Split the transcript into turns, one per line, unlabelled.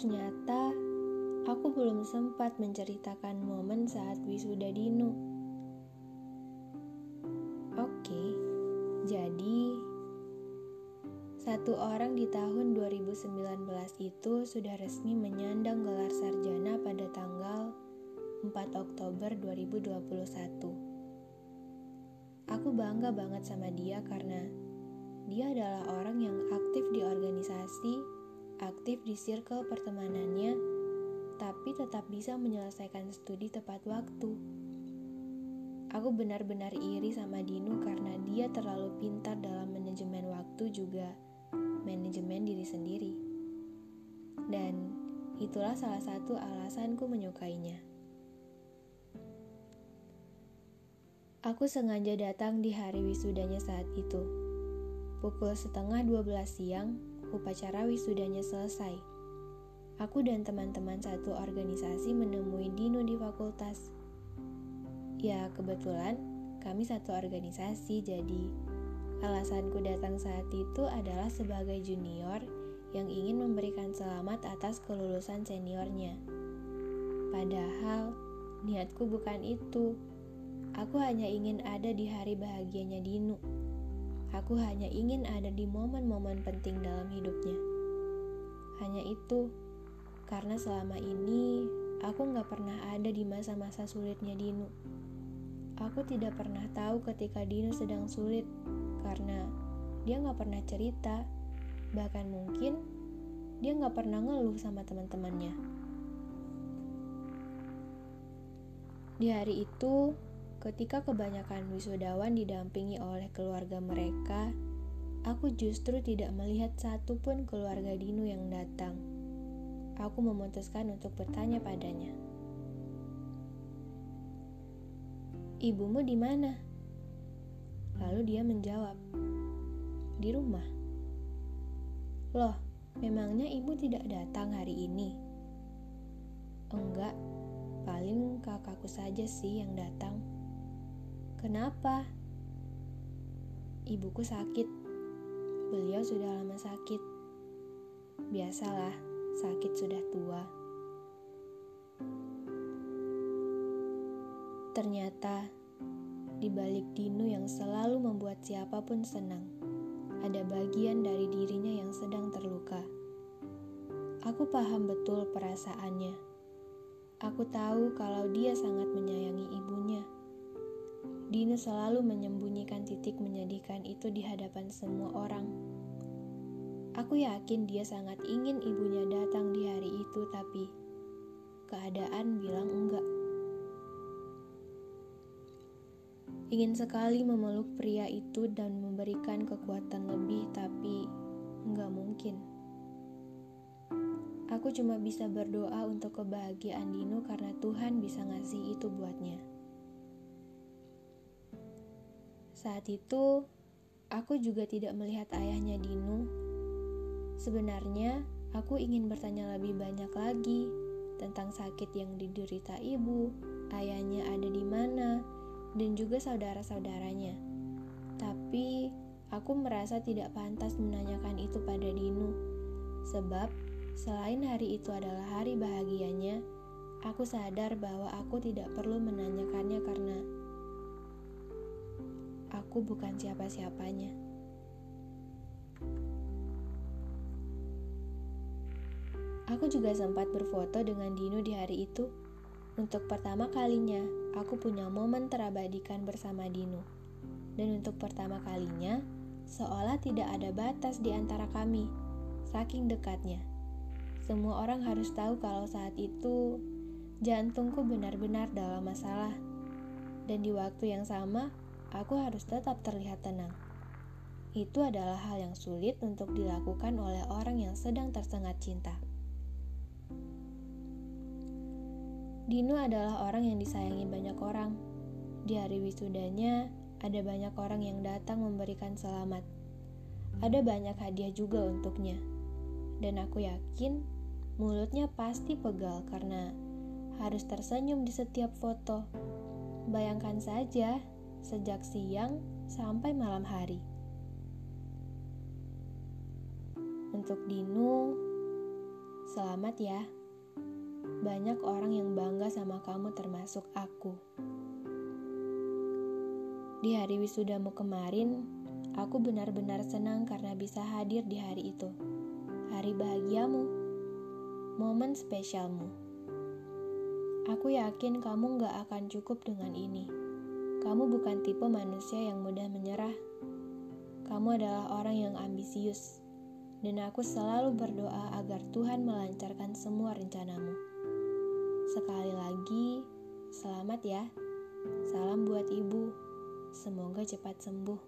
Ternyata aku belum sempat menceritakan momen saat wisuda Dinu. Oke, jadi satu orang di tahun 2019 itu sudah resmi menyandang gelar sarjana pada tanggal 4 Oktober 2021. Aku bangga banget sama dia karena dia adalah orang yang aktif di organisasi, aktif di circle pertemanannya, tapi tetap bisa menyelesaikan studi tepat waktu. Aku benar-benar iri sama Dinu karena dia terlalu pintar dalam manajemen waktu juga manajemen diri sendiri. Dan itulah salah satu alasanku menyukainya. Aku sengaja datang di hari wisudanya saat itu Pukul setengah 12 siang, upacara wisudanya selesai. Aku dan teman-teman satu organisasi menemui Dino di fakultas. Ya, kebetulan kami satu organisasi, jadi alasanku datang saat itu adalah sebagai junior yang ingin memberikan selamat atas kelulusan seniornya. Padahal niatku bukan itu. Aku hanya ingin ada di hari bahagianya Dino. Aku hanya ingin ada di momen-momen penting dalam hidupnya. Hanya itu, karena selama ini aku gak pernah ada di masa-masa sulitnya Dinu. Aku tidak pernah tahu ketika Dinu sedang sulit, karena dia gak pernah cerita, bahkan mungkin dia gak pernah ngeluh sama teman-temannya. Di hari itu, Ketika kebanyakan wisudawan didampingi oleh keluarga mereka, aku justru tidak melihat satupun keluarga Dinu yang datang. Aku memutuskan untuk bertanya padanya. Ibumu di mana? Lalu dia menjawab, di rumah. Loh, memangnya ibu tidak datang hari ini? Enggak, paling kakakku saja sih yang datang. Kenapa? Ibuku sakit. Beliau sudah lama sakit. Biasalah, sakit sudah tua. Ternyata, di balik Dinu yang selalu membuat siapa pun senang, ada bagian dari dirinya yang sedang terluka. Aku paham betul perasaannya. Aku tahu kalau dia sangat menyayangi ibunya Dino selalu menyembunyikan titik menyedihkan itu di hadapan semua orang. Aku yakin dia sangat ingin ibunya datang di hari itu, tapi keadaan bilang enggak. Ingin sekali memeluk pria itu dan memberikan kekuatan lebih, tapi enggak mungkin. Aku cuma bisa berdoa untuk kebahagiaan Dino karena Tuhan bisa ngasih itu buatnya. Saat itu, aku juga tidak melihat ayahnya Dinu. Sebenarnya, aku ingin bertanya lebih banyak lagi tentang sakit yang diderita ibu, ayahnya ada di mana, dan juga saudara-saudaranya. Tapi, aku merasa tidak pantas menanyakan itu pada Dinu, sebab selain hari itu adalah hari bahagianya, aku sadar bahwa aku tidak perlu menanyakannya karena aku bukan siapa-siapanya. Aku juga sempat berfoto dengan Dino di hari itu. Untuk pertama kalinya, aku punya momen terabadikan bersama Dino. Dan untuk pertama kalinya, seolah tidak ada batas di antara kami, saking dekatnya. Semua orang harus tahu kalau saat itu jantungku benar-benar dalam masalah. Dan di waktu yang sama, aku harus tetap terlihat tenang. Itu adalah hal yang sulit untuk dilakukan oleh orang yang sedang tersengat cinta. Dino adalah orang yang disayangi banyak orang. Di hari wisudanya, ada banyak orang yang datang memberikan selamat. Ada banyak hadiah juga untuknya. Dan aku yakin mulutnya pasti pegal karena harus tersenyum di setiap foto. Bayangkan saja sejak siang sampai malam hari. Untuk Dinu, Selamat ya. Banyak orang yang bangga sama kamu termasuk aku. Di hari wisudamu kemarin, aku benar-benar senang karena bisa hadir di hari itu. Hari bahagiamu, momen spesialmu. Aku yakin kamu gak akan cukup dengan ini. Kamu bukan tipe manusia yang mudah menyerah. Kamu adalah orang yang ambisius, dan aku selalu berdoa agar Tuhan melancarkan semua rencanamu. Sekali lagi, selamat ya. Salam buat ibu. Semoga cepat sembuh.